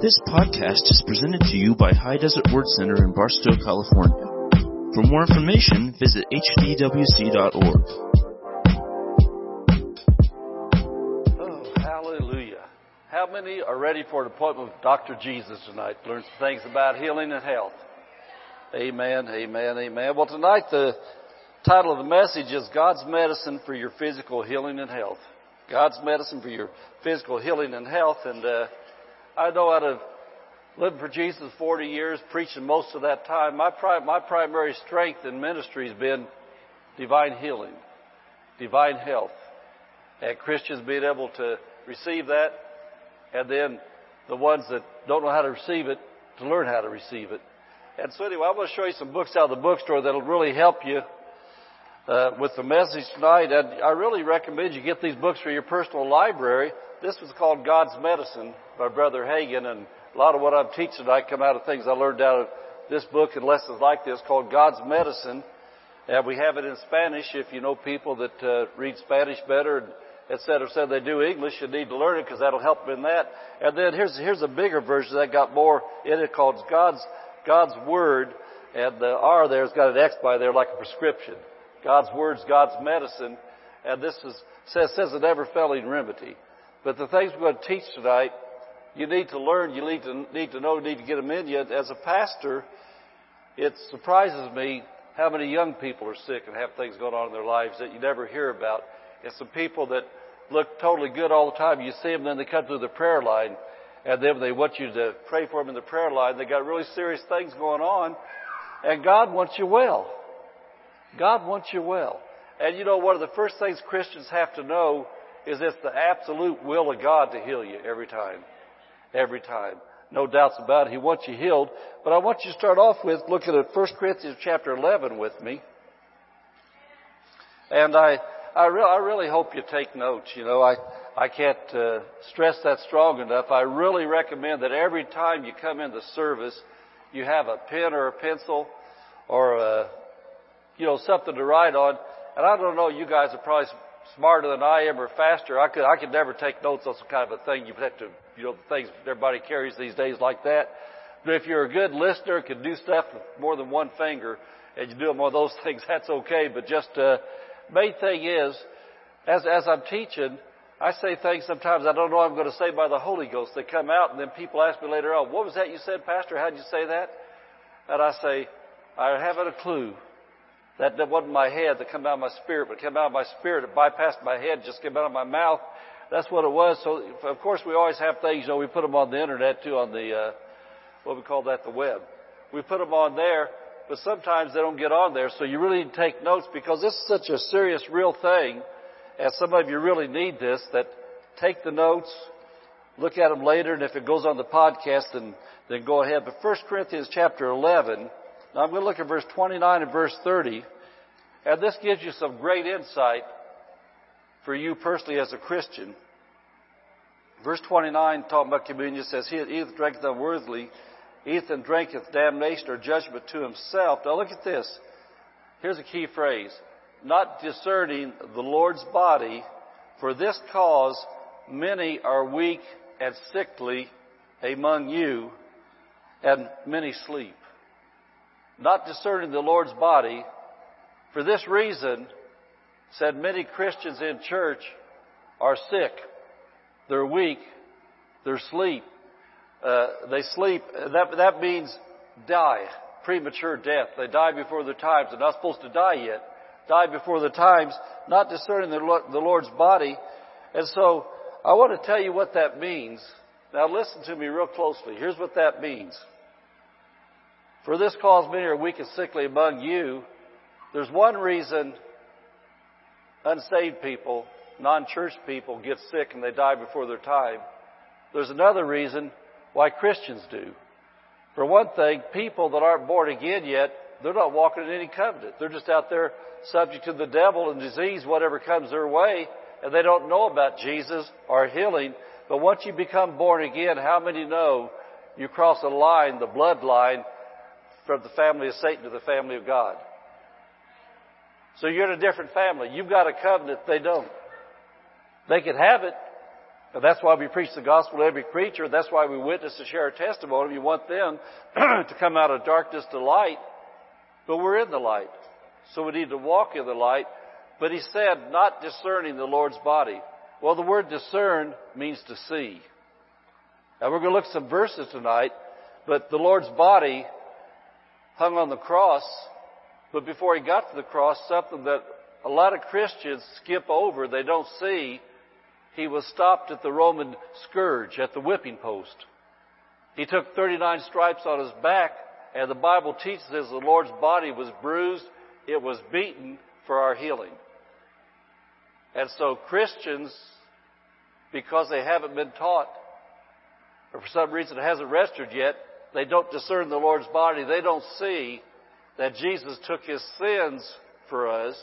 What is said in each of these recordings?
This podcast is presented to you by High Desert Word Center in Barstow, California. For more information, visit hdwc.org. Oh, hallelujah. How many are ready for an appointment with Dr. Jesus tonight? to Learn some things about healing and health. Amen, amen, amen. Well, tonight the title of the message is God's Medicine for Your Physical Healing and Health. God's Medicine for Your Physical Healing and Health. And uh, I know out of living for Jesus 40 years, preaching most of that time, my, pri- my primary strength in ministry has been divine healing, divine health, and Christians being able to receive that, and then the ones that don't know how to receive it, to learn how to receive it. And so anyway, I'm going to show you some books out of the bookstore that'll really help you uh, with the message tonight. And I really recommend you get these books for your personal library. This was called God's Medicine by Brother Hagin, and a lot of what I'm teaching tonight come out of things I learned out of this book and lessons like this called God's Medicine. And we have it in Spanish if you know people that uh, read Spanish better, et cetera, said they do English, you need to learn it because that'll help them in that. And then here's, here's a bigger version that got more in it called God's, God's Word, and the R there's got an X by there like a prescription. God's Word's God's medicine, and this is, says, says a never failing remedy. But the things we're going to teach tonight, you need to learn, you need to, need to know, you need to get them in you. As a pastor, it surprises me how many young people are sick and have things going on in their lives that you never hear about. It's some people that look totally good all the time. You see them, then they come through the prayer line, and then they want you to pray for them in the prayer line. They got really serious things going on, and God wants you well. God wants you well. And you know, one of the first things Christians have to know is it's the absolute will of God to heal you every time. Every time. No doubts about it. He wants you healed. But I want you to start off with looking at 1 Corinthians chapter 11 with me. And I, I, re- I really hope you take notes. You know, I, I can't uh, stress that strong enough. I really recommend that every time you come into service, you have a pen or a pencil or a, you know, something to write on. And I don't know, you guys are probably smarter than I am or faster. I could, I could never take notes on some kind of a thing. You have to, you know, the things everybody carries these days like that. But if you're a good listener, can do stuff with more than one finger, and you do them on those things, that's okay. But just, uh, main thing is, as, as I'm teaching, I say things sometimes I don't know I'm going to say by the Holy Ghost. They come out and then people ask me later on, what was that you said, Pastor? How'd you say that? And I say, I haven't a clue. That, that wasn't my head that came out of my spirit, but came out of my spirit. It bypassed my head, just came out of my mouth. That's what it was. So, of course, we always have things, you know, we put them on the internet too, on the, uh, what we call that, the web. We put them on there, but sometimes they don't get on there. So you really need to take notes because this is such a serious, real thing. And some of you really need this, that take the notes, look at them later, and if it goes on the podcast, then, then go ahead. But 1 Corinthians chapter 11, now I'm going to look at verse 29 and verse 30, and this gives you some great insight for you personally as a Christian. Verse 29, talking about communion, says, He that eateth drinketh unworthily, eateth and drinketh damnation or judgment to himself. Now look at this. Here's a key phrase. Not discerning the Lord's body, for this cause many are weak and sickly among you, and many sleep not discerning the Lord's body. For this reason, said many Christians in church are sick. They're weak. They're sleep. Uh, they sleep. That, that means die. Premature death. They die before their times. They're not supposed to die yet. Die before their times, not discerning the, the Lord's body. And so, I want to tell you what that means. Now listen to me real closely. Here's what that means. For this cause many are weak and sickly among you. There's one reason unsaved people, non-church people get sick and they die before their time. There's another reason why Christians do. For one thing, people that aren't born again yet, they're not walking in any covenant. They're just out there subject to the devil and disease, whatever comes their way, and they don't know about Jesus or healing. But once you become born again, how many know you cross a line, the bloodline, from the family of Satan to the family of God. So you're in a different family. You've got a covenant, they don't. They can have it, And that's why we preach the gospel to every creature. That's why we witness and share our testimony. We want them to come out of darkness to light. But we're in the light. So we need to walk in the light. But he said, not discerning the Lord's body. Well, the word discern means to see. Now we're going to look at some verses tonight, but the Lord's body hung on the cross, but before he got to the cross, something that a lot of Christians skip over, they don't see, he was stopped at the Roman scourge, at the whipping post. He took 39 stripes on his back, and the Bible teaches us the Lord's body was bruised, it was beaten for our healing. And so Christians, because they haven't been taught, or for some reason it hasn't registered yet, they don't discern the Lord's body. They don't see that Jesus took his sins for us,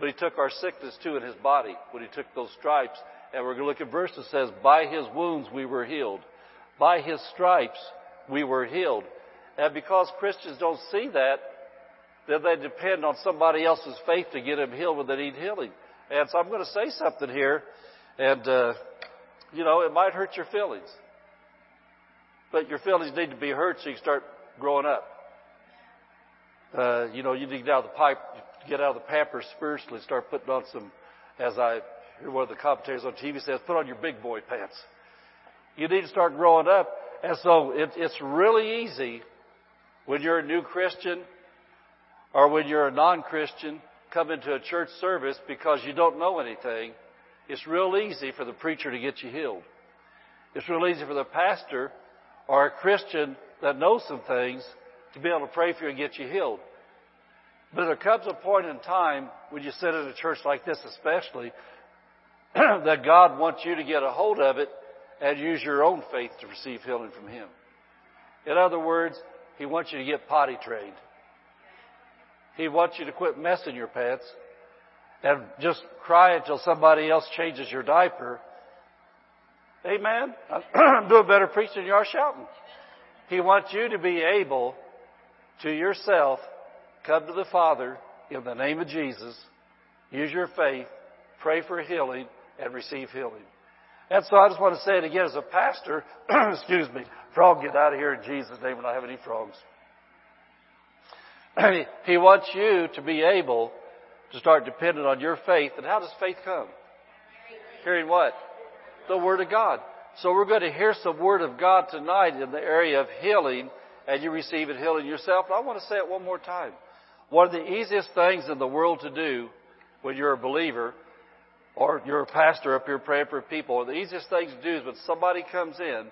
but he took our sickness too in his body when he took those stripes. And we're going to look at verse that says, by his wounds we were healed. By his stripes we were healed. And because Christians don't see that, then they depend on somebody else's faith to get them healed when they need healing. And so I'm going to say something here, and, uh, you know, it might hurt your feelings. But your feelings need to be hurt so you start growing up. Uh, you know, you need to get out of the pipe, get out of the pampers spiritually, start putting on some, as I hear one of the commentators on TV says, put on your big boy pants. You need to start growing up. And so it, it's really easy when you're a new Christian or when you're a non-Christian come into a church service because you don't know anything, it's real easy for the preacher to get you healed. It's real easy for the pastor or a Christian that knows some things to be able to pray for you and get you healed. But there comes a point in time when you sit in a church like this especially that God wants you to get a hold of it and use your own faith to receive healing from Him. In other words, He wants you to get potty trained. He wants you to quit messing your pants and just cry until somebody else changes your diaper. Amen. I'm doing better preaching than you are shouting. He wants you to be able to yourself come to the Father in the name of Jesus, use your faith, pray for healing, and receive healing. And so I just want to say it again as a pastor, excuse me, frog get out of here in Jesus' name We don't have any frogs. he wants you to be able to start depending on your faith. And how does faith come? Hearing what? The Word of God. So we're going to hear some Word of God tonight in the area of healing, and you receive it healing yourself. I want to say it one more time. One of the easiest things in the world to do when you're a believer, or you're a pastor up here praying for people, the easiest thing to do is when somebody comes in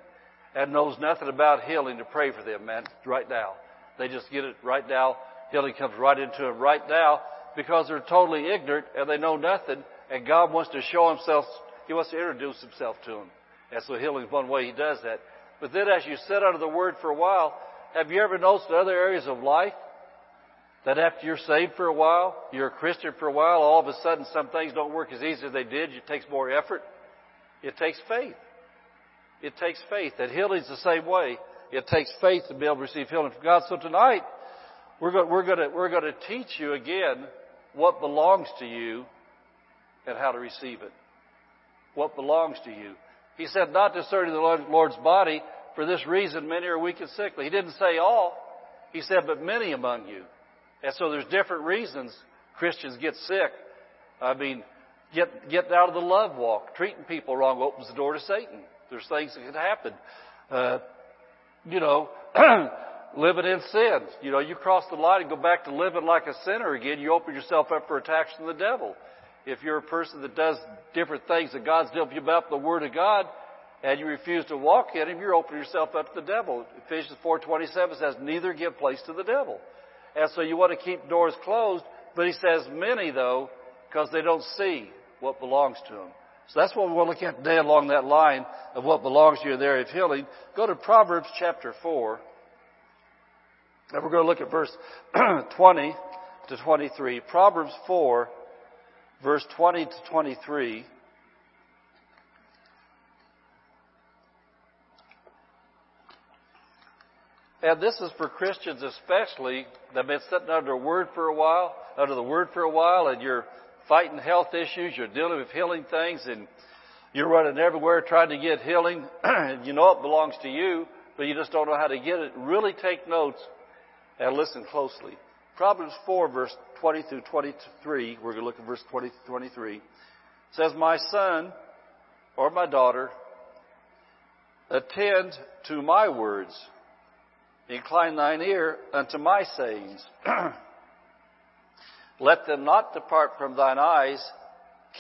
and knows nothing about healing to pray for them, man, right now. They just get it right now Healing comes right into them right now because they're totally ignorant and they know nothing and God wants to show himself, He wants to introduce Himself to them. And so healing is one way He does that. But then as you sit under the Word for a while, have you ever noticed in other areas of life that after you're saved for a while, you're a Christian for a while, all of a sudden some things don't work as easy as they did, it takes more effort? It takes faith. It takes faith. That healing's the same way. It takes faith to be able to receive healing from God. So tonight, we're going, we're to, we're going to teach you again what belongs to you and how to receive it. What belongs to you. He said, not discerning the Lord's body, for this reason many are weak and sickly. He didn't say all. He said, but many among you. And so there's different reasons Christians get sick. I mean, get, getting out of the love walk, treating people wrong opens the door to Satan. There's things that can happen. Uh, you know, living in sin. You know, you cross the line and go back to living like a sinner again, you open yourself up for attacks from the devil. If you're a person that does different things that God's dealt you about the Word of God, and you refuse to walk in Him, you're opening yourself up to the devil. Ephesians 4.27 says, neither give place to the devil. And so you want to keep doors closed, but he says many though, because they don't see what belongs to them. So that's what we want to look at today along that line of what belongs to you in the area of healing. Go to Proverbs chapter 4. And we're going to look at verse 20 to 23. Proverbs 4, verse 20 to 23. And this is for Christians especially that have been sitting under a word for a while, under the word for a while, and you're fighting health issues, you're dealing with healing things, and You're running everywhere trying to get healing, and you know it belongs to you, but you just don't know how to get it. Really take notes and listen closely. Proverbs 4 verse 20 through 23, we're going to look at verse 20 to 23, says, My son or my daughter, attend to my words. Incline thine ear unto my sayings. Let them not depart from thine eyes.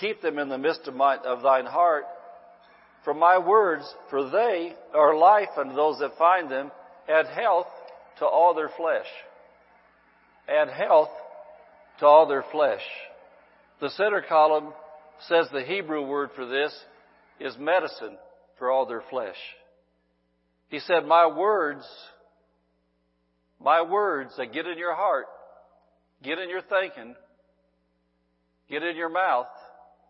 Keep them in the midst of, my, of thine heart. For my words, for they are life unto those that find them, and health to all their flesh. And health to all their flesh. The center column says the Hebrew word for this is medicine for all their flesh. He said, my words, my words that get in your heart, get in your thinking, get in your mouth,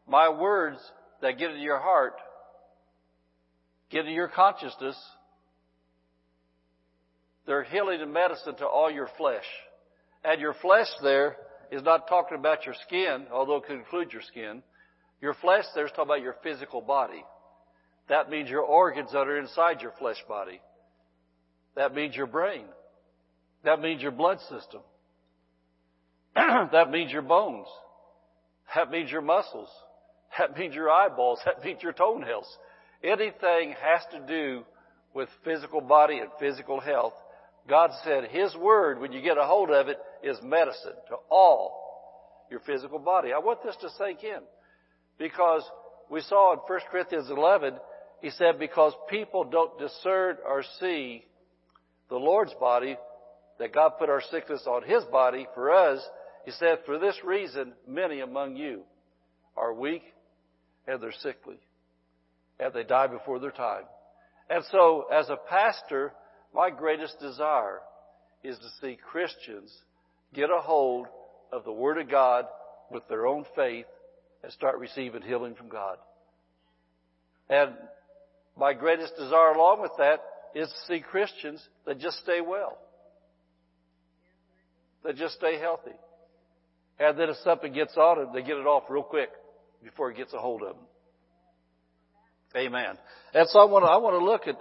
my words that get in your heart, get in your consciousness, they're healing and medicine to all your flesh. And your flesh there is not talking about your skin, although it could include your skin. Your flesh there is talking about your physical body. That means your organs that are inside your flesh body. That means your brain. That means your blood system. that means your bones. That means your muscles. That means your eyeballs. That means your toenails. Anything has to do with physical body and physical health. God said His Word, when you get a hold of it, is medicine to all your physical body. I want this to sink in because we saw in 1 Corinthians 11, he said, because people don't discern or see the Lord's body, that God put our sickness on His body for us, he said, for this reason, many among you are weak and they're sickly and they die before their time. And so, as a pastor, my greatest desire is to see Christians get a hold of the Word of God with their own faith and start receiving healing from God. And my greatest desire along with that is to see Christians that just stay well. That just stay healthy. And then if something gets on them, they get it off real quick before it gets a hold of them. Amen. And so I want to, I want to look at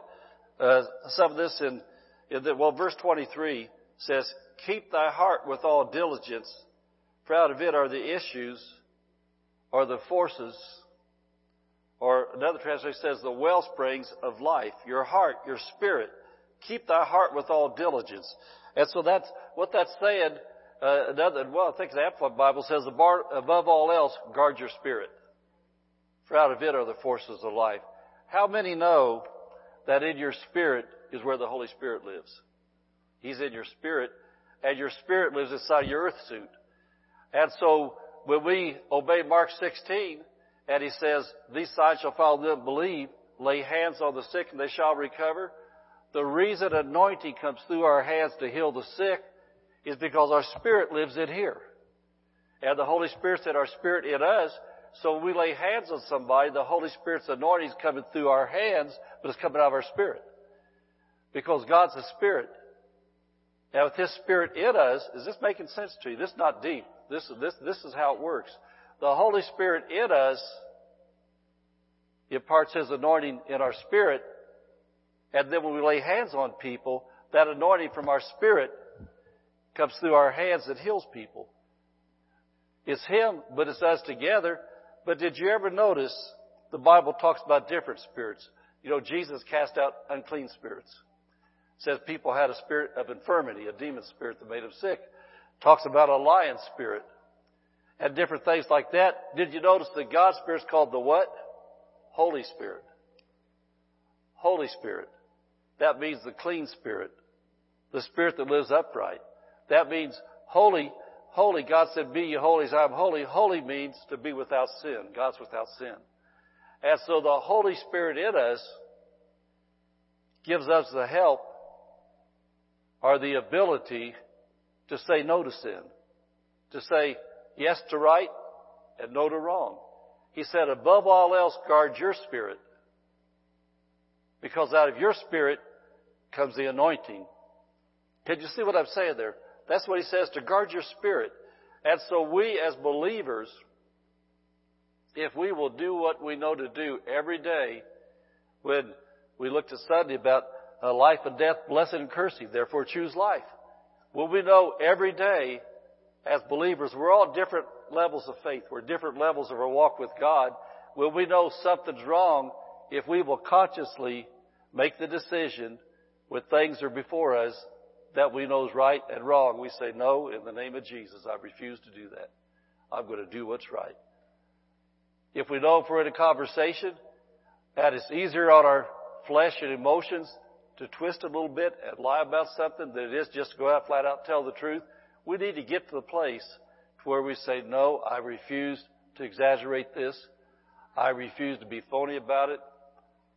uh, some of this in, in the, well, verse 23 says, keep thy heart with all diligence, for out of it are the issues or the forces, or another translation says the well springs of life. Your heart, your spirit. Keep thy heart with all diligence. And so that's, what that's saying, uh, another, well, I think the Amplified Bible says, above all else, guard your spirit. For out of it are the forces of life. How many know that in your spirit is where the Holy Spirit lives? He's in your spirit, and your spirit lives inside your earth suit. And so, when we obey Mark 16, and he says, these signs shall follow them believe, lay hands on the sick and they shall recover. The reason anointing comes through our hands to heal the sick is because our spirit lives in here. And the Holy Spirit said our spirit in us. So when we lay hands on somebody, the Holy Spirit's anointing is coming through our hands, but it's coming out of our spirit. Because God's a spirit. Now with His spirit in us, is this making sense to you? This is not deep. This is, this, this is how it works. The Holy Spirit in us imparts His anointing in our spirit, and then when we lay hands on people, that anointing from our spirit comes through our hands that heals people. It's Him, but it's us together. But did you ever notice the Bible talks about different spirits? You know, Jesus cast out unclean spirits. Says people had a spirit of infirmity, a demon spirit that made them sick. Talks about a lion spirit and different things like that. Did you notice that God's Spirit is called the what? Holy Spirit. Holy Spirit. That means the clean spirit. The spirit that lives upright. That means holy, holy. God said, be ye holy as I am holy. Holy means to be without sin. God's without sin. And so the Holy Spirit in us gives us the help or the ability to say no to sin. To say yes to right and no to wrong. He said, above all else, guard your spirit. Because out of your spirit comes the anointing. Can you see what I'm saying there? That's what he says, to guard your spirit. And so we as believers if we will do what we know to do every day when we looked at Sunday about uh, life and death, blessed and cursing, therefore choose life. Will we know every day as believers, we're all different levels of faith. We're different levels of our walk with God. Will we know something's wrong if we will consciously make the decision when things are before us that we know is right and wrong? We say, no, in the name of Jesus, I refuse to do that. I'm going to do what's right. If we know if we're in a conversation that it's easier on our flesh and emotions to twist a little bit and lie about something than it is just to go out flat out tell the truth, we need to get to the place to where we say, no, I refuse to exaggerate this. I refuse to be phony about it.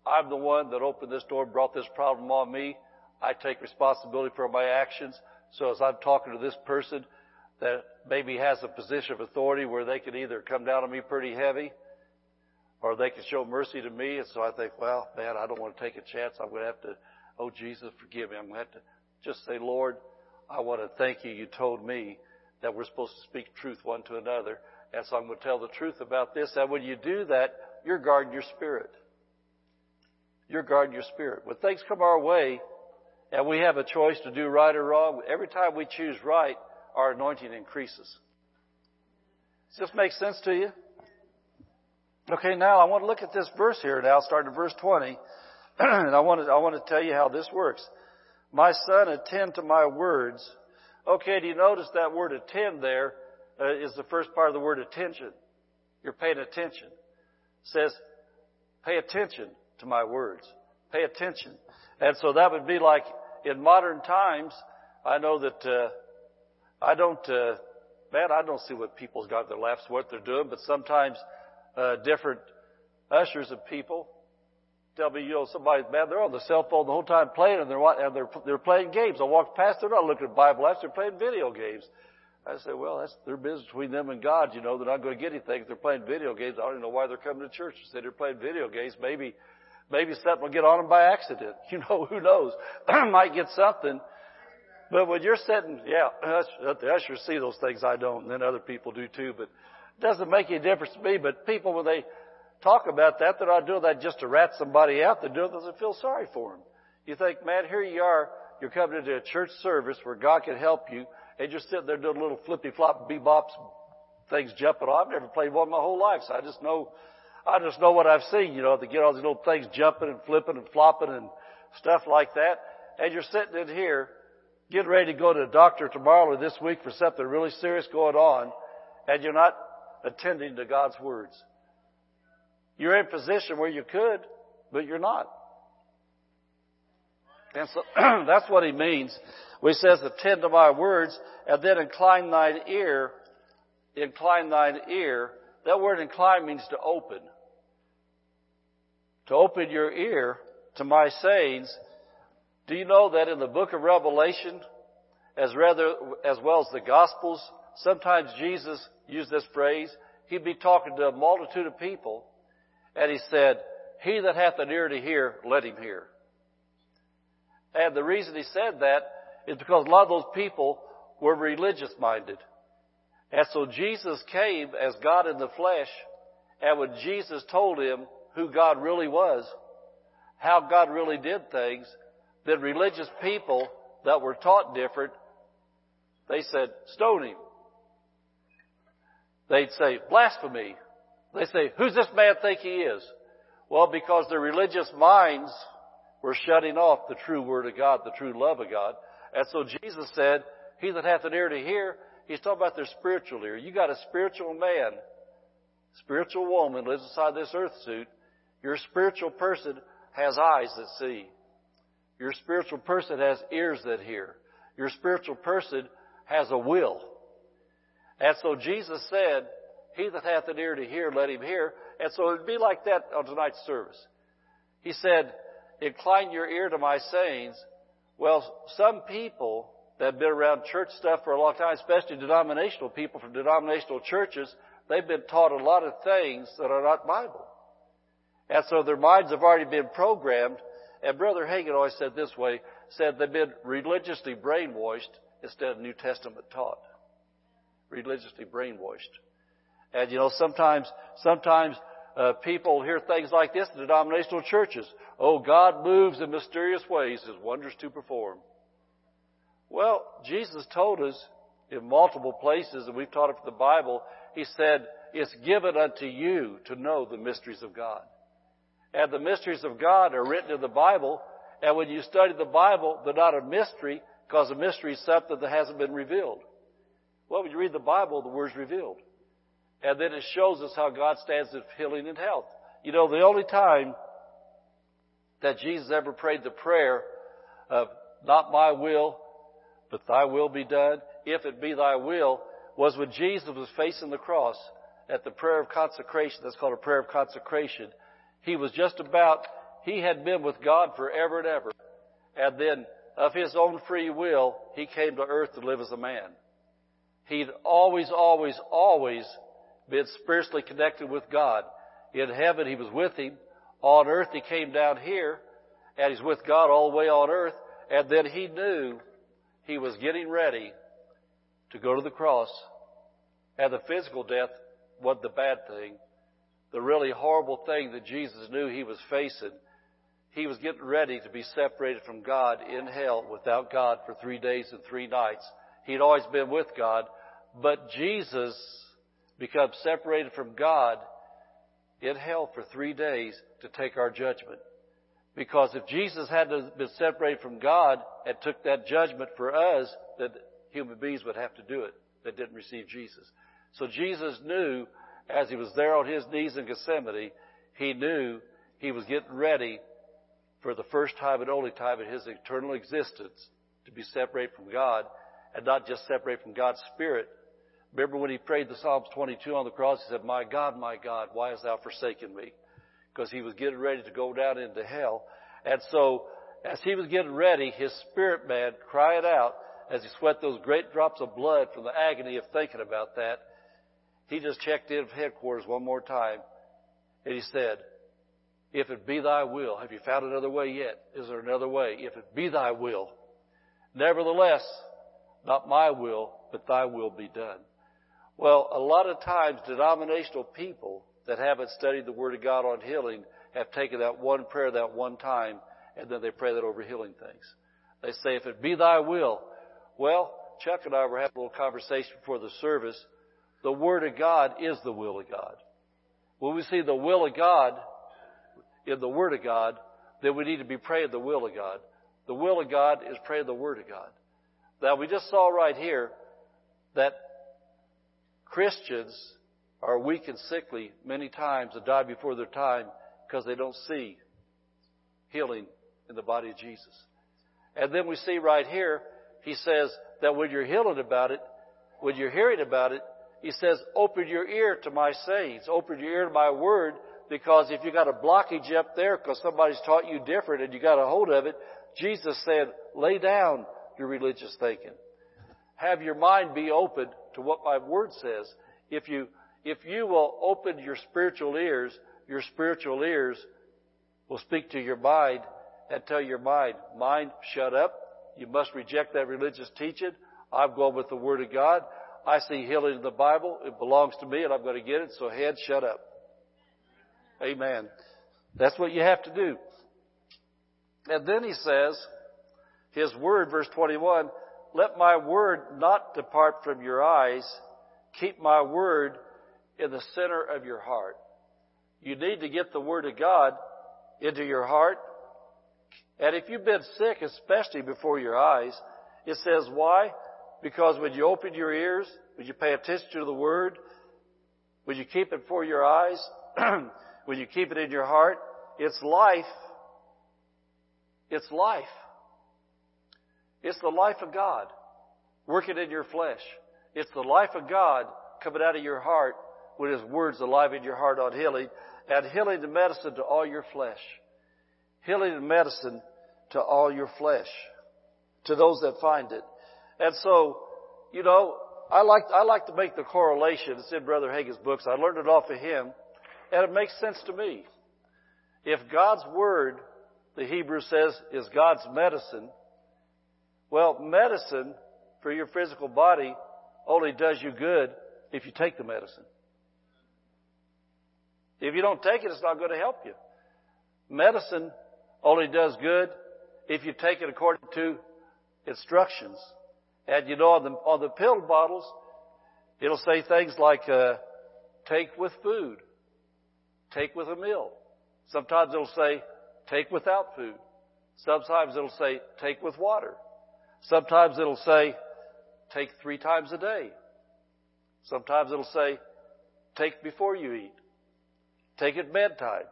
I'm the one that opened this door brought this problem on me. I take responsibility for my actions. So as I'm talking to this person that maybe has a position of authority where they can either come down on me pretty heavy or they can show mercy to me. And so I think, well, man, I don't want to take a chance. I'm going to have to, oh, Jesus, forgive me. I'm going to have to just say, Lord, I want to thank you. You told me that we're supposed to speak truth one to another. And so I'm going to tell the truth about this. And when you do that, you're guarding your spirit. You're guarding your spirit. When things come our way and we have a choice to do right or wrong, every time we choose right, our anointing increases. Does this make sense to you? Okay, now I want to look at this verse here now, starting at verse 20. And I want to, I want to tell you how this works. My son, attend to my words. Okay, do you notice that word attend there uh, is the first part of the word attention? You're paying attention. It says, pay attention to my words. Pay attention. And so that would be like in modern times, I know that, uh, I don't, uh, man, I don't see what people's got their laps, what they're doing, but sometimes, uh, different ushers of people tell me, you know, somebody, man, they're on the cell phone the whole time playing and they're, and they're, they're playing games. I walk past, they're not looking at Bible apps, they're playing video games. I say, well, that's their business between them and God. You know, they're not going to get anything if they're playing video games. I don't even know why they're coming to church. They say they're playing video games. Maybe, maybe something will get on them by accident. You know, who knows? Might get something. But when you're sitting, yeah, the ushers see those things. I don't, and then other people do too. But it doesn't make any difference to me. But people, when they talk about that. They're not doing that just to rat somebody out. They're doing it because they feel sorry for them. You think, man, here you are. You're coming into a church service where God can help you, and you're sitting there doing little flippy flop bebops, things jumping. I've never played one my whole life, so I just know, I just know what I've seen. You know, they get all these little things jumping and flipping and flopping and stuff like that. And you're sitting in here, getting ready to go to the doctor tomorrow or this week for something really serious going on, and you're not attending to God's words. You're in a position where you could, but you're not. And so that's what he means. He says, attend to my words, and then incline thine ear, incline thine ear. That word incline means to open. To open your ear to my sayings. Do you know that in the book of Revelation, as rather, as well as the Gospels, sometimes Jesus used this phrase. He'd be talking to a multitude of people, and he said, He that hath an ear to hear, let him hear. And the reason he said that is because a lot of those people were religious minded. And so Jesus came as God in the flesh, and when Jesus told him who God really was, how God really did things, then religious people that were taught different, they said, stone him. They'd say, blasphemy. They say, who's this man think he is? Well, because their religious minds were shutting off the true word of God, the true love of God. And so Jesus said, he that hath an ear to hear, he's talking about their spiritual ear. You got a spiritual man, spiritual woman lives inside this earth suit. Your spiritual person has eyes that see. Your spiritual person has ears that hear. Your spiritual person has a will. And so Jesus said, he that hath an ear to hear, let him hear. And so it'd be like that on tonight's service. He said, incline your ear to my sayings. Well, some people that have been around church stuff for a long time, especially denominational people from denominational churches, they've been taught a lot of things that are not Bible. And so their minds have already been programmed. And Brother Hagin always said this way, said they've been religiously brainwashed instead of New Testament taught. Religiously brainwashed. And you know, sometimes, sometimes uh, people hear things like this in denominational churches. Oh, God moves in mysterious ways, His wonders to perform. Well, Jesus told us in multiple places, and we've taught it from the Bible, He said, it's given unto you to know the mysteries of God. And the mysteries of God are written in the Bible, and when you study the Bible, they're not a mystery, because a mystery is something that hasn't been revealed. Well, when you read the Bible, the word's revealed. And then it shows us how God stands in healing and health. You know, the only time that Jesus ever prayed the prayer of, not my will, but thy will be done, if it be thy will, was when Jesus was facing the cross at the prayer of consecration. That's called a prayer of consecration. He was just about, he had been with God forever and ever. And then of his own free will, he came to earth to live as a man. He'd always, always, always been spiritually connected with God. In heaven, he was with him. On earth, he came down here, and he's with God all the way on earth. And then he knew he was getting ready to go to the cross. And the physical death wasn't the bad thing. The really horrible thing that Jesus knew he was facing, he was getting ready to be separated from God in hell without God for three days and three nights. He'd always been with God, but Jesus become separated from God in hell for three days to take our judgment. Because if Jesus had been separated from God and took that judgment for us, then human beings would have to do it that didn't receive Jesus. So Jesus knew as he was there on his knees in Gethsemane, he knew he was getting ready for the first time and only time in his eternal existence to be separated from God and not just separated from God's Spirit, Remember when he prayed the Psalms 22 on the cross, he said, My God, my God, why hast thou forsaken me? Because he was getting ready to go down into hell. And so, as he was getting ready, his spirit man cried out as he sweat those great drops of blood from the agony of thinking about that. He just checked in headquarters one more time and he said, if it be thy will, have you found another way yet? Is there another way? If it be thy will. Nevertheless, not my will, but thy will be done. Well, a lot of times denominational people that haven't studied the Word of God on healing have taken that one prayer that one time and then they pray that over healing things. They say, if it be thy will, well, Chuck and I were having a little conversation before the service. The Word of God is the will of God. When we see the will of God in the Word of God, then we need to be praying the will of God. The will of God is praying the Word of God. Now we just saw right here that Christians are weak and sickly many times and die before their time because they don't see healing in the body of Jesus. And then we see right here, he says that when you're healing about it, when you're hearing about it, he says, open your ear to my sayings, open your ear to my word, because if you got a blockage up there because somebody's taught you different and you got a hold of it, Jesus said, lay down your religious thinking. Have your mind be open to what my word says. If you, if you will open your spiritual ears, your spiritual ears will speak to your mind and tell your mind, mind, shut up. You must reject that religious teaching. I'm going with the Word of God. I see healing in the Bible. It belongs to me and I'm going to get it. So head, shut up. Amen. That's what you have to do. And then he says, his word, verse 21, let my word not depart from your eyes. Keep my word in the center of your heart. You need to get the word of God into your heart. And if you've been sick, especially before your eyes, it says why? Because when you open your ears, when you pay attention to the word, when you keep it before your eyes, when you keep it in your heart, it's life. It's life. It's the life of God working in your flesh. It's the life of God coming out of your heart when His Word's alive in your heart on healing and healing and medicine to all your flesh. Healing and medicine to all your flesh. To those that find it. And so, you know, I like, I like to make the correlation. It's in Brother Hagin's books. I learned it off of him. And it makes sense to me. If God's Word, the Hebrew says, is God's medicine, well, medicine for your physical body only does you good if you take the medicine. If you don't take it, it's not going to help you. Medicine only does good if you take it according to instructions. And you know, on the, on the pill bottles, it'll say things like, uh, take with food, take with a meal. Sometimes it'll say, take without food. Sometimes it'll say, take with water. Sometimes it'll say, take three times a day. Sometimes it'll say, take before you eat. Take at bedtime.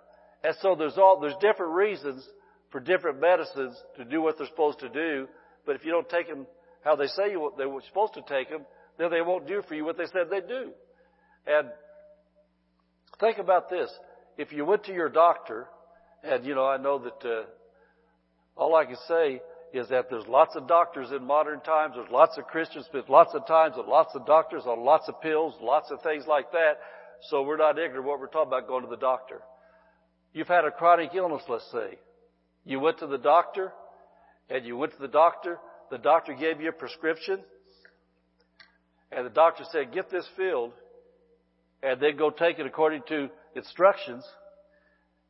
And so there's all, there's different reasons for different medicines to do what they're supposed to do. But if you don't take them how they say you, they were supposed to take them, then they won't do for you what they said they'd do. And think about this. If you went to your doctor, and you know, I know that, uh, all I can say is that there's lots of doctors in modern times. There's lots of Christians spend lots of times and lots of doctors on lots of pills, lots of things like that. So we're not ignorant what we're talking about going to the doctor. You've had a chronic illness, let's say. You went to the doctor, and you went to the doctor, the doctor gave you a prescription, and the doctor said, get this filled, and then go take it according to instructions,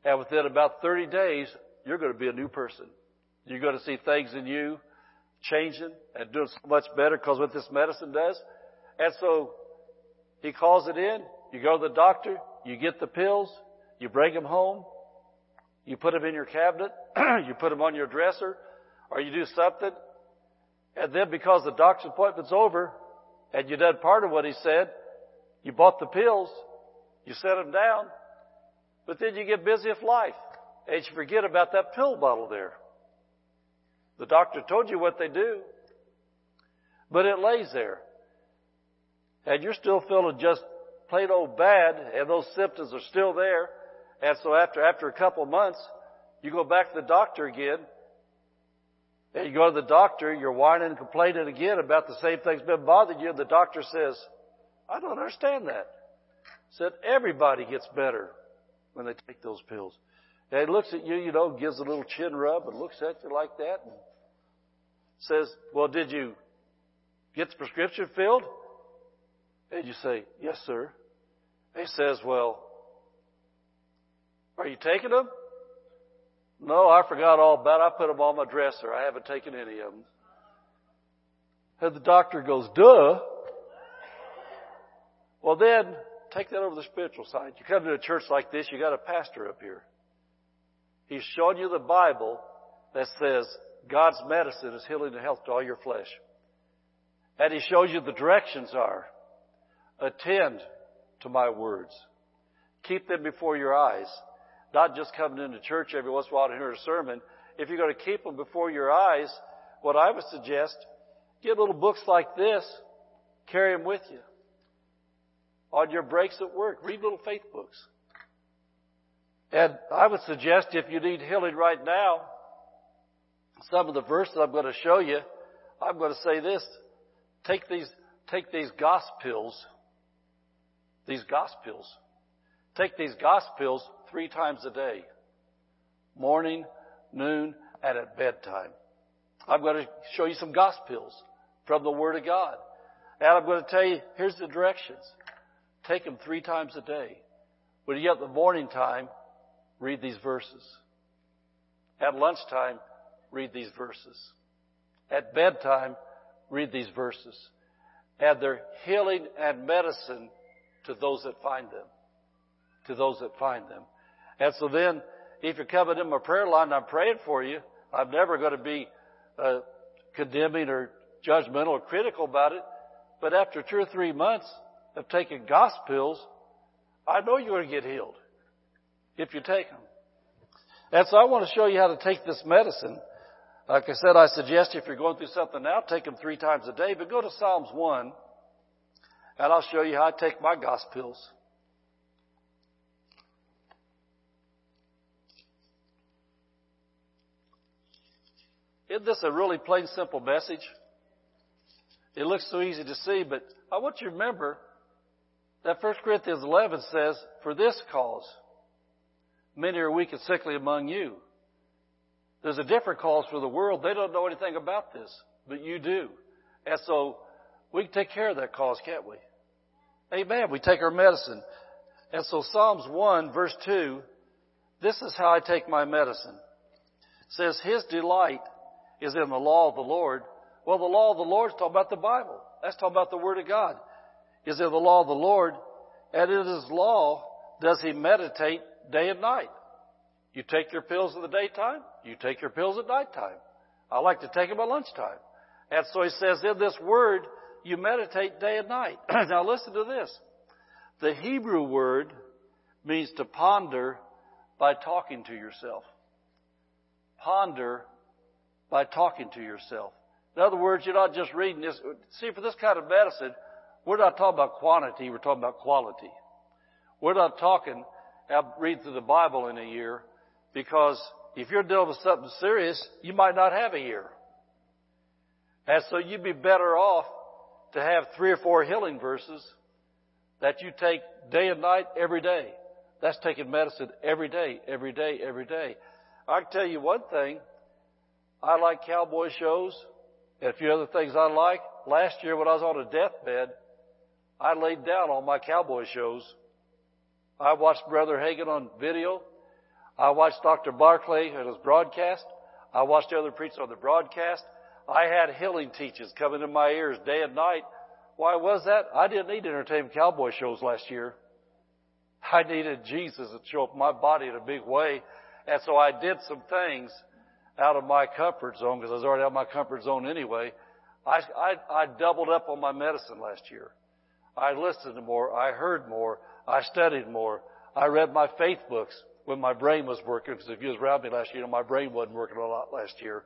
and within about 30 days, you're going to be a new person. You're going to see things in you changing and doing so much better because what this medicine does. And so he calls it in. You go to the doctor. You get the pills. You bring them home. You put them in your cabinet. you put them on your dresser or you do something. And then because the doctor's appointment's over and you done part of what he said, you bought the pills. You set them down. But then you get busy with life and you forget about that pill bottle there. The doctor told you what they do, but it lays there. And you're still feeling just plain old bad, and those symptoms are still there. And so after, after a couple months, you go back to the doctor again, and you go to the doctor, you're whining and complaining again about the same thing's been bothering you, and the doctor says, I don't understand that. Said everybody gets better when they take those pills. And he looks at you, you know, gives a little chin rub and looks at you like that and says, well, did you get the prescription filled? And you say, yes, sir. And he says, well, are you taking them? No, I forgot all about it. I put them on my dresser. I haven't taken any of them. And the doctor goes, duh. Well then, take that over the spiritual side. You come to a church like this, you got a pastor up here. He's showing you the Bible that says God's medicine is healing and health to all your flesh. And He shows you the directions are. Attend to my words. Keep them before your eyes. Not just coming into church every once in a while to hear a sermon. If you're going to keep them before your eyes, what I would suggest, get little books like this, carry them with you. On your breaks at work, read little faith books. And I would suggest if you need healing right now, some of the verses I'm going to show you, I'm going to say this. Take these, take these gospels, these gospels. Take these gospels three times a day. Morning, noon, and at bedtime. I'm going to show you some gospels from the Word of God. And I'm going to tell you, here's the directions. Take them three times a day. When you get the morning time, read these verses. At lunchtime, read these verses. At bedtime, read these verses. And they're healing and medicine to those that find them. To those that find them. And so then, if you're coming in my prayer line, I'm praying for you. I'm never going to be uh, condemning or judgmental or critical about it. But after two or three months of taking gospel pills, I know you're going to get healed if you take them. And so I want to show you how to take this medicine. Like I said, I suggest if you're going through something now, take them three times a day, but go to Psalms 1, and I'll show you how I take my gospels. Isn't this a really plain, simple message? It looks so easy to see, but I want you to remember that 1 Corinthians 11 says, for this cause, Many are weak and sickly among you. There's a different cause for the world. They don't know anything about this, but you do. And so we can take care of that cause, can't we? Amen. We take our medicine. And so Psalms 1 verse 2, this is how I take my medicine. It says, His delight is in the law of the Lord. Well, the law of the Lord is talking about the Bible. That's talking about the Word of God. Is in the law of the Lord, and in His law does He meditate day and night. You take your pills in the daytime, you take your pills at nighttime. I like to take them at lunchtime. And so he says, in this word, you meditate day and night. now listen to this. The Hebrew word means to ponder by talking to yourself. Ponder by talking to yourself. In other words, you're not just reading this. See, for this kind of medicine, we're not talking about quantity, we're talking about quality. We're not talking, I'll read through the Bible in a year, because if you're dealing with something serious, you might not have a year. And so you'd be better off to have three or four healing verses that you take day and night every day. That's taking medicine every day, every day, every day. I can tell you one thing. I like cowboy shows and a few other things I like. Last year when I was on a deathbed, I laid down on my cowboy shows. I watched Brother Hagin on video. I watched Dr. Barclay at his broadcast. I watched the other preachers on the broadcast. I had healing teachings coming in my ears day and night. Why was that? I didn't need entertainment cowboy shows last year. I needed Jesus to show up my body in a big way. And so I did some things out of my comfort zone because I was already out of my comfort zone anyway. I, I, I doubled up on my medicine last year. I listened more. I heard more. I studied more. I read my faith books when my brain was working because if you was around me last year, you know, my brain wasn't working a lot last year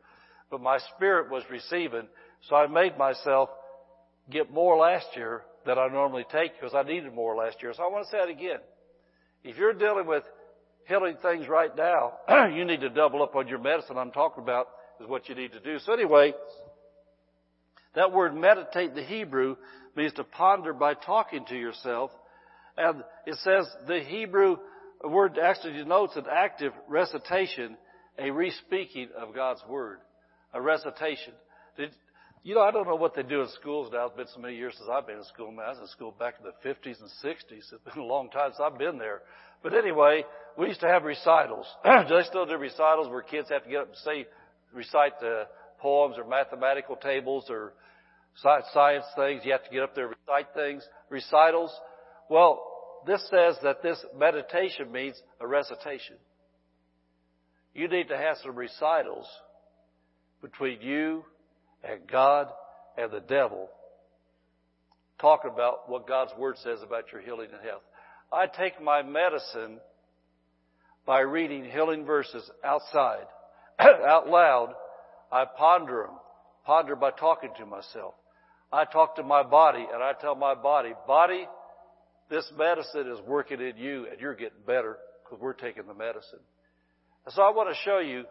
but my spirit was receiving. So I made myself get more last year than I normally take because I needed more last year. So I want to say it again. If you're dealing with healing things right now, you need to double up on your medicine I'm talking about is what you need to do. So anyway, that word meditate, the Hebrew, means to ponder by talking to yourself. And it says the Hebrew word actually denotes an active recitation, a re-speaking of God's Word a recitation. Did, you know, I don't know what they do in schools now. It's been so many years since I've been in school. I was in school back in the 50s and 60s. It's been a long time since I've been there. But anyway, we used to have recitals. do they still do recitals where kids have to get up and say, recite the poems or mathematical tables or science things? You have to get up there and recite things. Recitals. Well, this says that this meditation means a recitation. You need to have some recitals between you and God and the devil talking about what God's Word says about your healing and health. I take my medicine by reading healing verses outside, out loud. I ponder them, ponder by talking to myself. I talk to my body and I tell my body, body, this medicine is working in you and you're getting better because we're taking the medicine. So I want to show you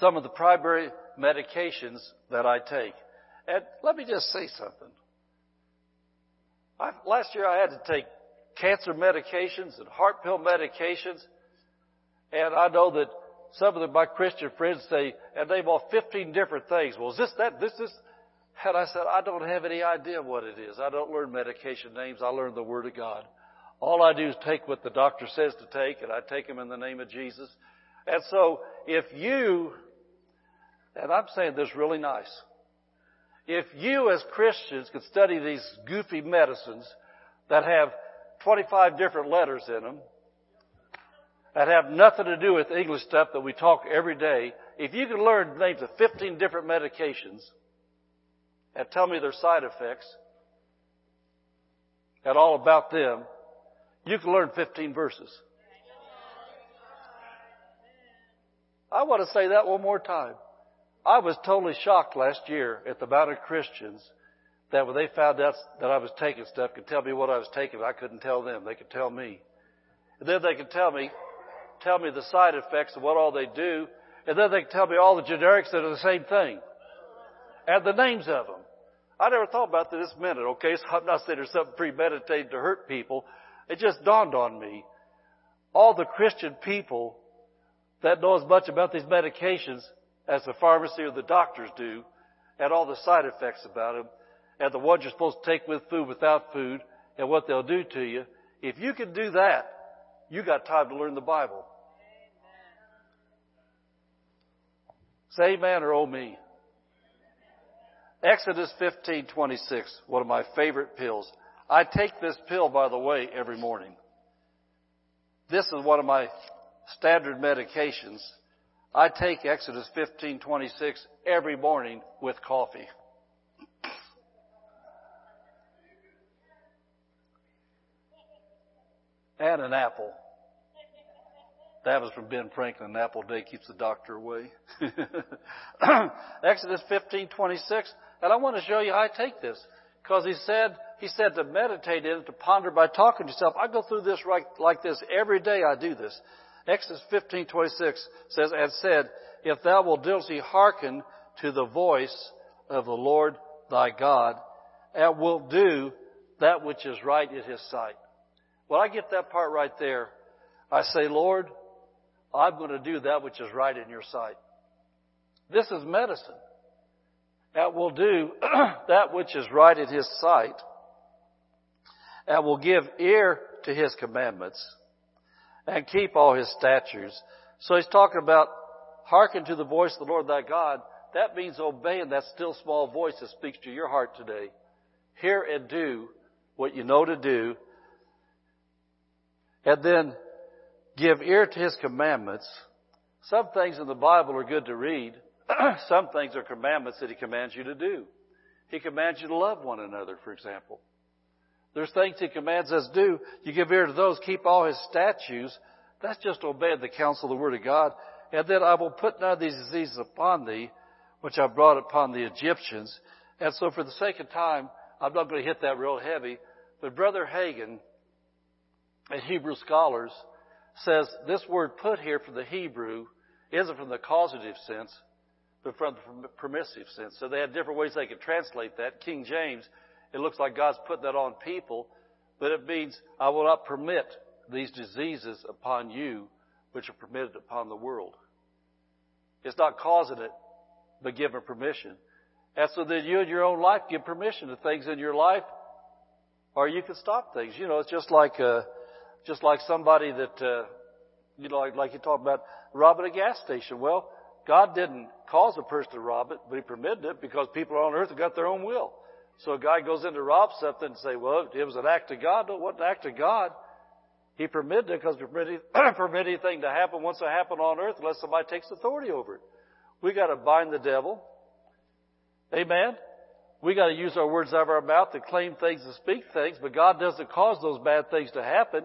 some of the primary medications that I take. And let me just say something. I, last year I had to take cancer medications and heart pill medications. And I know that some of the, my Christian friends say, and they've all 15 different things. Well, is this that, this is, and I said, I don't have any idea what it is. I don't learn medication names. I learn the Word of God. All I do is take what the doctor says to take, and I take them in the name of Jesus. And so, if you, and I'm saying this really nice, if you as Christians could study these goofy medicines that have 25 different letters in them, that have nothing to do with English stuff that we talk every day, if you could learn names of 15 different medications and tell me their side effects and all about them, you can learn 15 verses. I want to say that one more time. I was totally shocked last year at the amount of Christians that when they found out that I was taking stuff could tell me what I was taking. I couldn't tell them. They could tell me. And then they could tell me, tell me the side effects of what all they do. And then they could tell me all the generics that are the same thing. And the names of them. I never thought about this minute, okay? So I'm not saying there's something premeditated to hurt people. It just dawned on me. All the Christian people that know as much about these medications as the pharmacy or the doctors do, and all the side effects about them, and the ones you're supposed to take with food, without food, and what they'll do to you. If you can do that, you got time to learn the Bible. Say amen or oh me. Exodus 15:26, one of my favorite pills. I take this pill, by the way, every morning. This is one of my standard medications. I take Exodus 15:26 every morning with coffee. And an apple. That was from Ben Franklin. An apple a day keeps the doctor away. Exodus 15:26, and I want to show you how I take this because he said he said to meditate in to ponder by talking to yourself. I go through this right like this every day. I do this. Exodus 15:26 says, "And said, If thou wilt diligently hearken to the voice of the Lord thy God, and wilt do that which is right in His sight." When I get that part right there, I say, Lord, I'm going to do that which is right in Your sight. This is medicine. That will do that which is right in His sight, and will give ear to His commandments and keep all his statutes. So he's talking about hearken to the voice of the Lord thy God. That means obeying that still small voice that speaks to your heart today. Hear and do what you know to do. And then give ear to his commandments. Some things in the Bible are good to read. Some things are commandments that he commands you to do. He commands you to love one another, for example. There's things He commands us do. You give ear to those, keep all His statutes. That's just obeying the counsel of the Word of God. And then I will put none of these diseases upon thee, which I brought upon the Egyptians. And so for the sake of time, I'm not going to hit that real heavy, but Brother Hagin, a Hebrew scholars, says this word put here from the Hebrew isn't from the causative sense, but from the permissive sense. So they had different ways they could translate that. King James it looks like God's put that on people, but it means I will not permit these diseases upon you which are permitted upon the world. It's not causing it, but giving permission. And so that you in your own life give permission to things in your life, or you can stop things. You know, it's just like, uh, just like somebody that, uh, you know, like, like you talk about robbing a gas station. Well, God didn't cause a person to rob it, but He permitted it because people on earth have got their own will. So a guy goes in to rob something and say, well, it was an act of God. No, it wasn't an act of God. He permitted it because he permitted, permit anything to happen once it happened on earth unless somebody takes authority over it. We gotta bind the devil. Amen? We gotta use our words out of our mouth to claim things and speak things, but God doesn't cause those bad things to happen,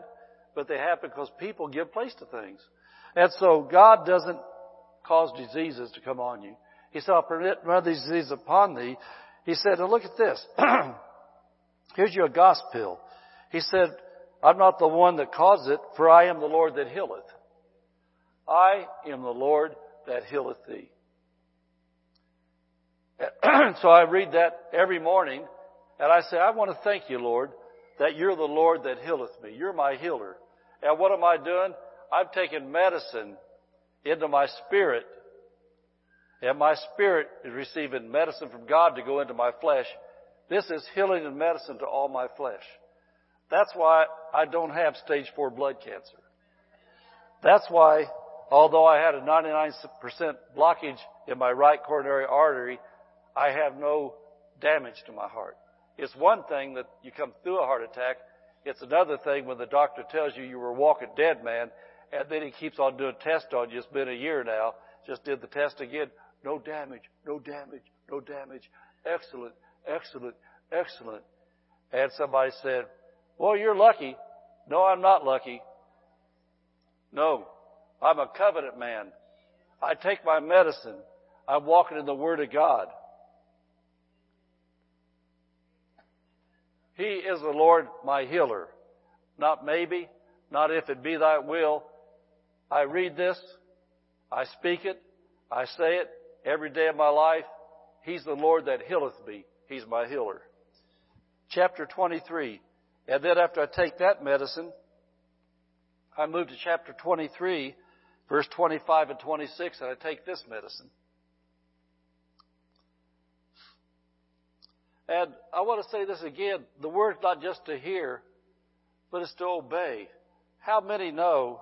but they happen because people give place to things. And so God doesn't cause diseases to come on you. He said, I'll permit these diseases upon thee, he said, now look at this. Here's your gospel. He said, I'm not the one that caused it, for I am the Lord that healeth. I am the Lord that healeth thee. so I read that every morning, and I say, I want to thank you, Lord, that you're the Lord that healeth me. You're my healer. And what am I doing? I'm taking medicine into my spirit and my spirit is receiving medicine from God to go into my flesh. This is healing and medicine to all my flesh. That's why I don't have stage four blood cancer. That's why, although I had a 99% blockage in my right coronary artery, I have no damage to my heart. It's one thing that you come through a heart attack. It's another thing when the doctor tells you you were a walking dead man, and then he keeps on doing tests on you. It's been a year now. Just did the test again. No damage, no damage, no damage. Excellent, excellent, excellent. And somebody said, well, you're lucky. No, I'm not lucky. No, I'm a covenant man. I take my medicine. I'm walking in the Word of God. He is the Lord my healer. Not maybe, not if it be thy will. I read this, I speak it, I say it, every day of my life. He's the Lord that healeth me. He's my healer. Chapter 23. And then after I take that medicine, I move to chapter 23, verse 25 and 26, and I take this medicine. And I want to say this again. The word's not just to hear. but it's to obey. How many know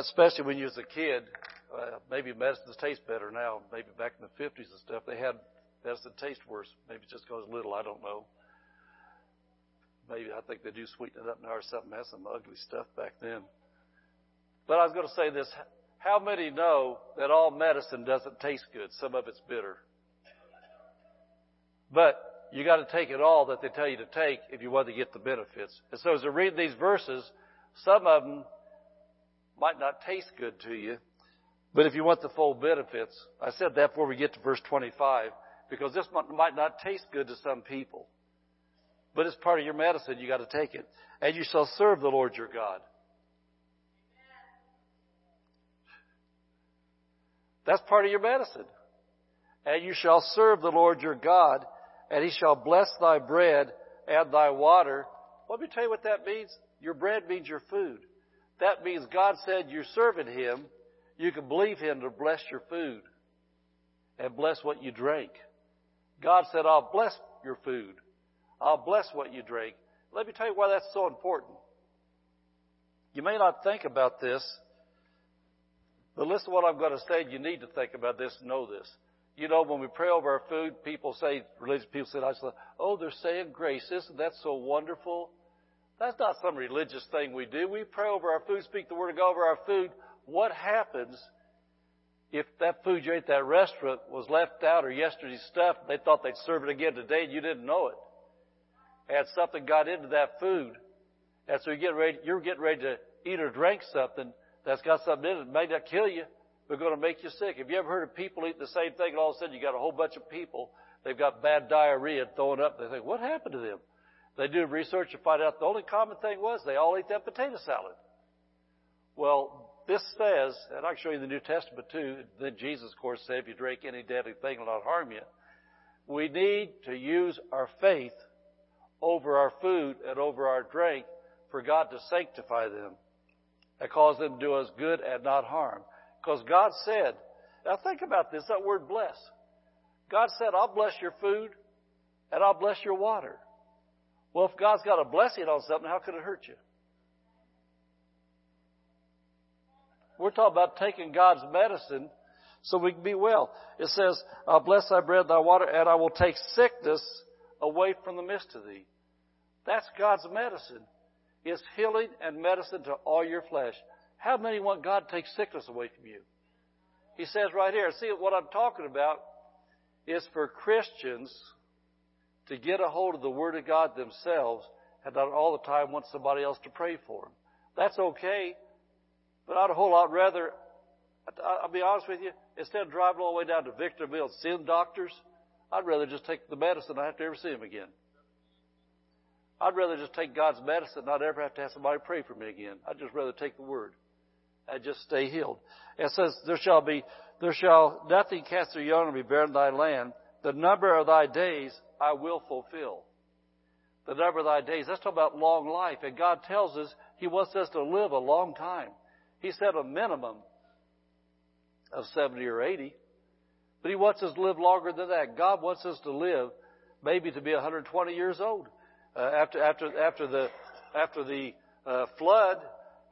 especially when you was a kid, uh, maybe medicines taste better now. Maybe back in the 50s and stuff, they had medicine taste worse. Maybe just because little, I don't know. Maybe I think they do sweeten it up now or something. Has some ugly stuff back then. But I was going to say this. How many know that all medicine doesn't taste good? Some of it's bitter. But you got to take it all that they tell you to take if you want to get the benefits. And so as I read these verses, some of them might not taste good to you, but if you want the full benefits, I said that before we get to verse 25, because this might not taste good to some people. But it's part of your medicine, you gotta take it. And you shall serve the Lord your God. That's part of your medicine. And you shall serve the Lord your God, and he shall bless thy bread and thy water. Let me tell you what that means. Your bread means your food. That means God said you're serving him you can believe Him to bless your food and bless what you drink. God said, I'll bless your food. I'll bless what you drink. Let me tell you why that's so important. You may not think about this, but listen to what I'm going to say. You need to think about this know this. You know, when we pray over our food, people say, religious people say, oh, they're saying grace. Isn't that so wonderful? That's not some religious thing we do. We pray over our food, speak the word of God over our food what happens if that food you ate at that restaurant was left out or yesterday's stuff, they thought they'd serve it again today and you didn't know it. And something got into that food. And so you get ready, you're getting ready to eat or drink something that's got something in it. It may not kill you, but going to make you sick. Have you ever heard of people eating the same thing and all of a sudden you got a whole bunch of people, they've got bad diarrhea throwing up. They think, what happened to them? They do research and find out the only common thing was they all ate that potato salad. Well, this says, and I can show you the New Testament too, then Jesus, of course, said, if you drink any deadly thing, it'll not harm you. We need to use our faith over our food and over our drink for God to sanctify them and cause them to do us good and not harm. Because God said, now think about this, that word bless. God said, I'll bless your food and I'll bless your water. Well, if God's got a blessing on something, how could it hurt you? We're talking about taking God's medicine so we can be well. It says, I'll bless thy bread, thy water, and I will take sickness away from the midst of thee. That's God's medicine. It's healing and medicine to all your flesh. How many want God to take sickness away from you? He says right here, see what I'm talking about is for Christians to get a hold of the Word of God themselves and not all the time want somebody else to pray for them. That's okay. But I'd a whole lot rather, I'll be honest with you, instead of driving all the way down to Victorville and seeing doctors, I'd rather just take the medicine and not have to ever see them again. I'd rather just take God's medicine and not ever have to have somebody pray for me again. I'd just rather take the word and just stay healed. It says, there shall be, there shall nothing cast their young and be barren thy land. The number of thy days I will fulfill. The number of thy days. That's talking about long life. And God tells us He wants us to live a long time. He said a minimum of 70 or 80. But He wants us to live longer than that. God wants us to live maybe to be 120 years old. Uh, after, after, after the, after the uh, flood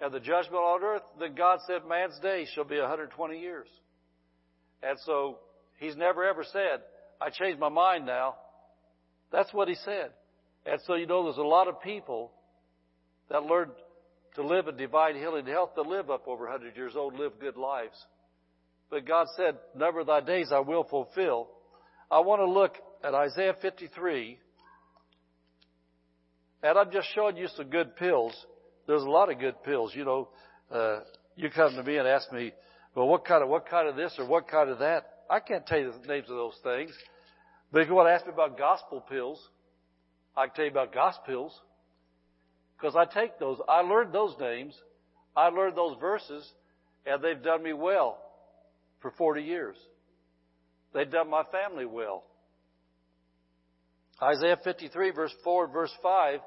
and the judgment on earth, then God said man's day shall be 120 years. And so He's never ever said, I changed my mind now. That's what He said. And so you know there's a lot of people that learned to live in divine healing and health, to live up over 100 years old, live good lives. But God said, number thy days I will fulfill. I want to look at Isaiah 53. And I'm just showing you some good pills. There's a lot of good pills. You know, uh, you come to me and ask me, well, what kind of, what kind of this or what kind of that? I can't tell you the names of those things. But if you want to ask me about gospel pills, I can tell you about gospel pills. Because I take those, I learned those names, I learned those verses, and they've done me well for 40 years. They've done my family well. Isaiah 53 verse 4 verse 5,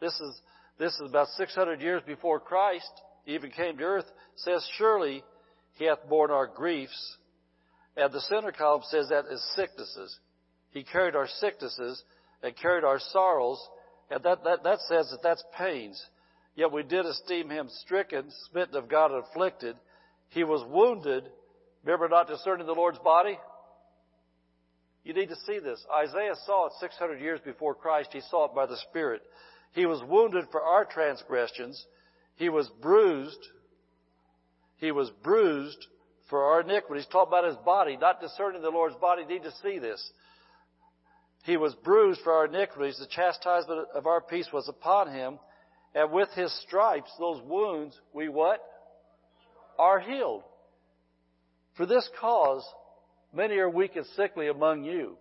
this is, this is about 600 years before Christ even came to earth, says, surely he hath borne our griefs. And the center column says that is sicknesses. He carried our sicknesses and carried our sorrows and that, that, that says that that's pains. Yet we did esteem him stricken, smitten of God, afflicted. He was wounded. Remember not discerning the Lord's body? You need to see this. Isaiah saw it 600 years before Christ. He saw it by the Spirit. He was wounded for our transgressions. He was bruised. He was bruised for our iniquities. Talk about his body, not discerning the Lord's body. Need to see this. He was bruised for our iniquities. The chastisement of our peace was upon him. And with his stripes, those wounds, we what? Are healed. For this cause, many are weak and sickly among you.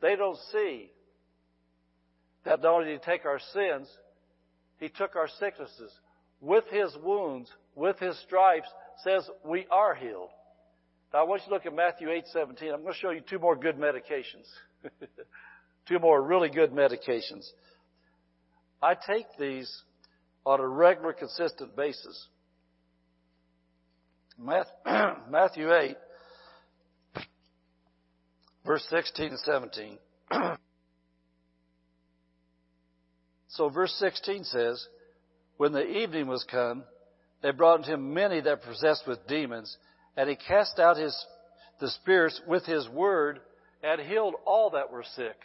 They don't see that not only did he take our sins, he took our sicknesses. With his wounds, with his stripes, says we are healed. Now I want you to look at Matthew 8, 17. I'm going to show you two more good medications. two more really good medications. I take these on a regular, consistent basis. Matthew 8, verse 16 and 17. so verse 16 says, When the evening was come, they brought him many that were possessed with demons, and he cast out his, the spirits with his word, and healed all that were sick,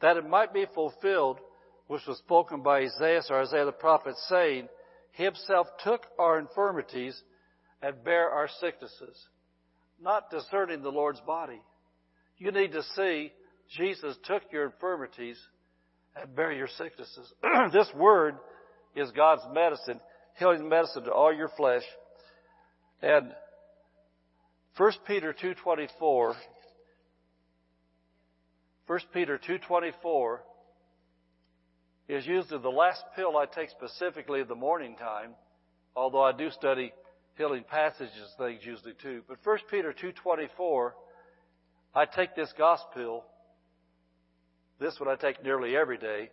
that it might be fulfilled, which was spoken by Isaiah or Isaiah the prophet, saying, He himself took our infirmities and bare our sicknesses. Not discerning the Lord's body. You need to see Jesus took your infirmities and bare your sicknesses. this word is God's medicine, healing medicine to all your flesh. And 1 Peter 2.24 1 Peter 2.24 is usually the last pill I take specifically in the morning time, although I do study healing passages things usually too. But 1 Peter 2.24, I take this gospel. This one I take nearly every day,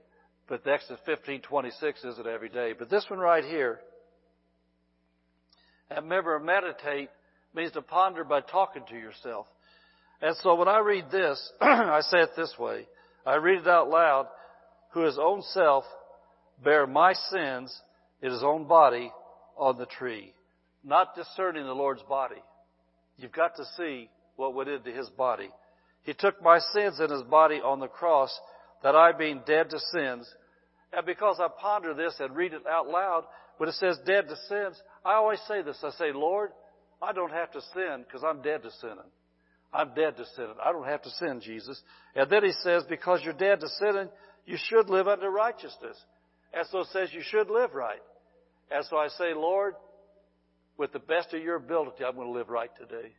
but the Exodus 15.26 isn't every day. But this one right here, remember, meditate means to ponder by talking to yourself. And so when I read this, I say it this way. I read it out loud. Who his own self bare my sins in his own body on the tree. Not discerning the Lord's body. You've got to see what went into his body. He took my sins in his body on the cross that I being dead to sins. And because I ponder this and read it out loud, when it says dead to sins, I always say this. I say, Lord, I don't have to sin because I'm dead to sinning. I'm dead to sinning. I don't have to sin, Jesus. And then he says, because you're dead to sinning, you should live under righteousness. And so it says you should live right. And so I say, Lord, with the best of your ability, I'm going to live right today.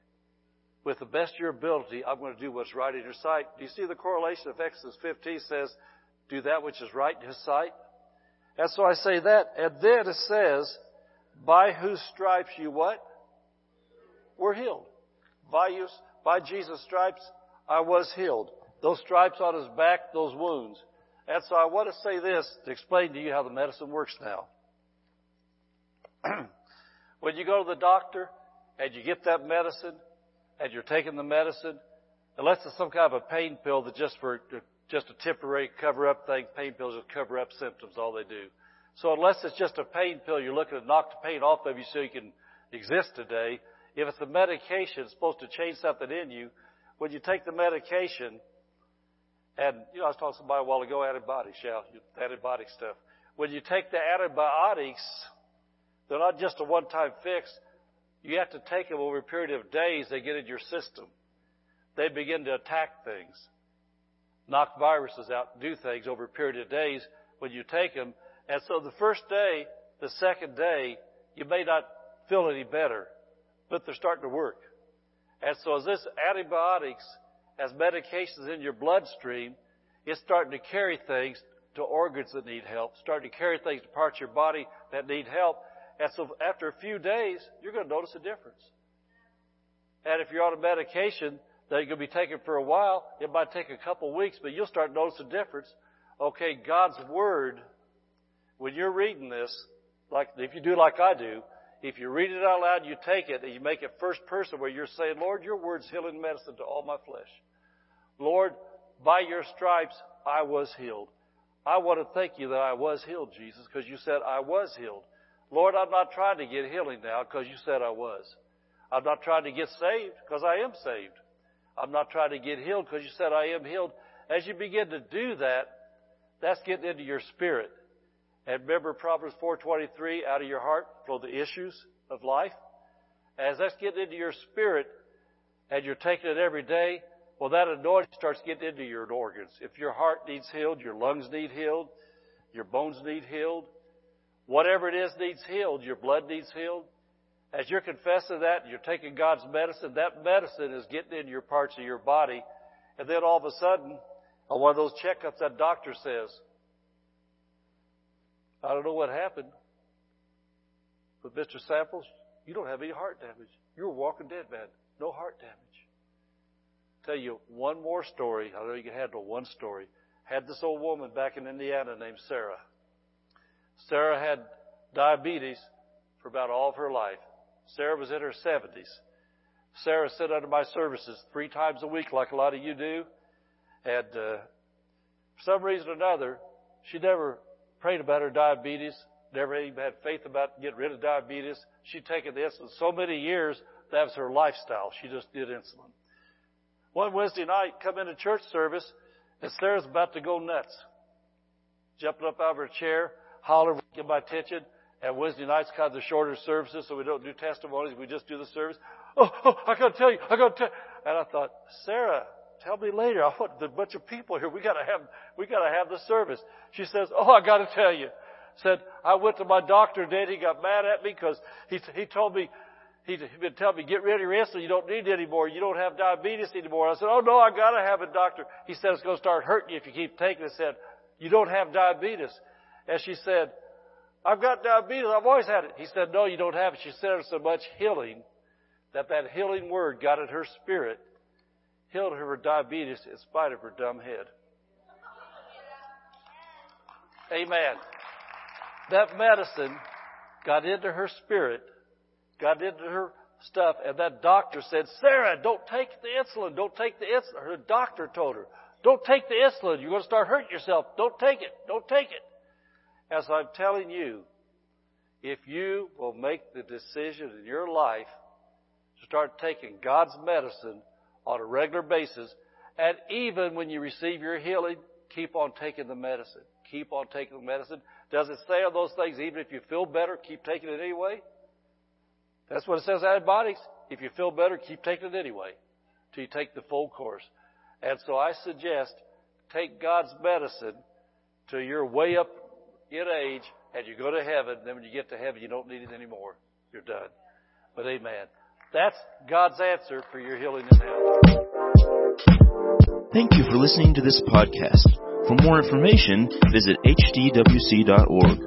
With the best of your ability, I'm going to do what's right in your sight. Do you see the correlation of Exodus 15 says, do that which is right in his sight? And so I say that, and then it says, by whose stripes you what? Were healed. By you, by Jesus' stripes, I was healed. Those stripes on his back, those wounds. And so I want to say this to explain to you how the medicine works now. when you go to the doctor and you get that medicine and you're taking the medicine, unless it's some kind of a pain pill that just for just a temporary cover up thing, pain pills just cover up symptoms, all they do. So unless it's just a pain pill, you're looking to knock the pain off of you so you can exist today, if it's a medication, it's supposed to change something in you. When you take the medication, and you know, I was talking to somebody a while ago, antibiotics, yeah, antibiotic stuff. When you take the antibiotics, they're not just a one-time fix. You have to take them over a period of days. They get in your system. They begin to attack things, knock viruses out, do things over a period of days when you take them. And so the first day, the second day, you may not feel any better but they're starting to work. And so as this antibiotics, as medications in your bloodstream, it's starting to carry things to organs that need help, starting to carry things to parts of your body that need help. And so after a few days, you're going to notice a difference. And if you're on a medication that you're going to be taking for a while, it might take a couple of weeks, but you'll start to notice a difference. Okay, God's Word, when you're reading this, like, if you do like I do, if you read it out loud, you take it and you make it first person where you're saying, Lord, your word's healing medicine to all my flesh. Lord, by your stripes I was healed. I want to thank you that I was healed, Jesus, because you said I was healed. Lord, I'm not trying to get healing now because you said I was. I'm not trying to get saved because I am saved. I'm not trying to get healed because you said I am healed. As you begin to do that, that's getting into your spirit. And remember Proverbs 4:23, out of your heart flow the issues of life. As that's getting into your spirit and you're taking it every day, well that anointing starts getting into your organs. If your heart needs healed, your lungs need healed, your bones need healed, whatever it is needs healed, your blood needs healed. As you're confessing that you're taking God's medicine, that medicine is getting into your parts of your body. And then all of a sudden, on one of those checkups, that doctor says, I don't know what happened, but Mr. Samples, you don't have any heart damage. You're a walking dead man. No heart damage. Tell you one more story. I know you can handle one story. Had this old woman back in Indiana named Sarah. Sarah had diabetes for about all of her life. Sarah was in her 70s. Sarah sat under my services three times a week, like a lot of you do. And uh, for some reason or another, she never prayed about her diabetes, never even had faith about getting rid of diabetes. She'd taken the insulin so many years, that was her lifestyle. She just did insulin. One Wednesday night, come into church service, and Sarah's about to go nuts. Jumping up out of her chair, hollering, get my attention. And Wednesday nights kind of the shorter services, so we don't do testimonies, we just do the service. Oh, oh I gotta tell you, I gotta tell And I thought, Sarah, tell me later. I want a bunch of people here. We gotta have, we gotta have the service. She says, oh, I gotta tell you. Said, I went to my doctor today he got mad at me because he, he told me, he'd been telling me, get rid of your insulin. You don't need it anymore. You don't have diabetes anymore. I said, oh no, I gotta have it, doctor. He said, it's gonna start hurting you if you keep taking it. Said, you don't have diabetes. And she said, I've got diabetes. I've always had it. He said, no, you don't have it. She said so much healing that that healing word got in her spirit, healed her diabetes in spite of her dumb head. Amen. That medicine got into her spirit, got into her stuff, and that doctor said, Sarah, don't take the insulin. Don't take the insulin. Her doctor told her, don't take the insulin. You're going to start hurting yourself. Don't take it. Don't take it. As I'm telling you, if you will make the decision in your life to start taking God's medicine on a regular basis, and even when you receive your healing, keep on taking the medicine. Keep on taking the medicine. Does it say on those things, even if you feel better, keep taking it anyway? That's what it says antibiotics. If you feel better, keep taking it anyway till you take the full course. And so I suggest take God's medicine till you're way up in age and you go to heaven. Then when you get to heaven, you don't need it anymore. You're done. But amen. That's God's answer for your healing and heaven. Thank you for listening to this podcast. For more information, visit hdwc.org.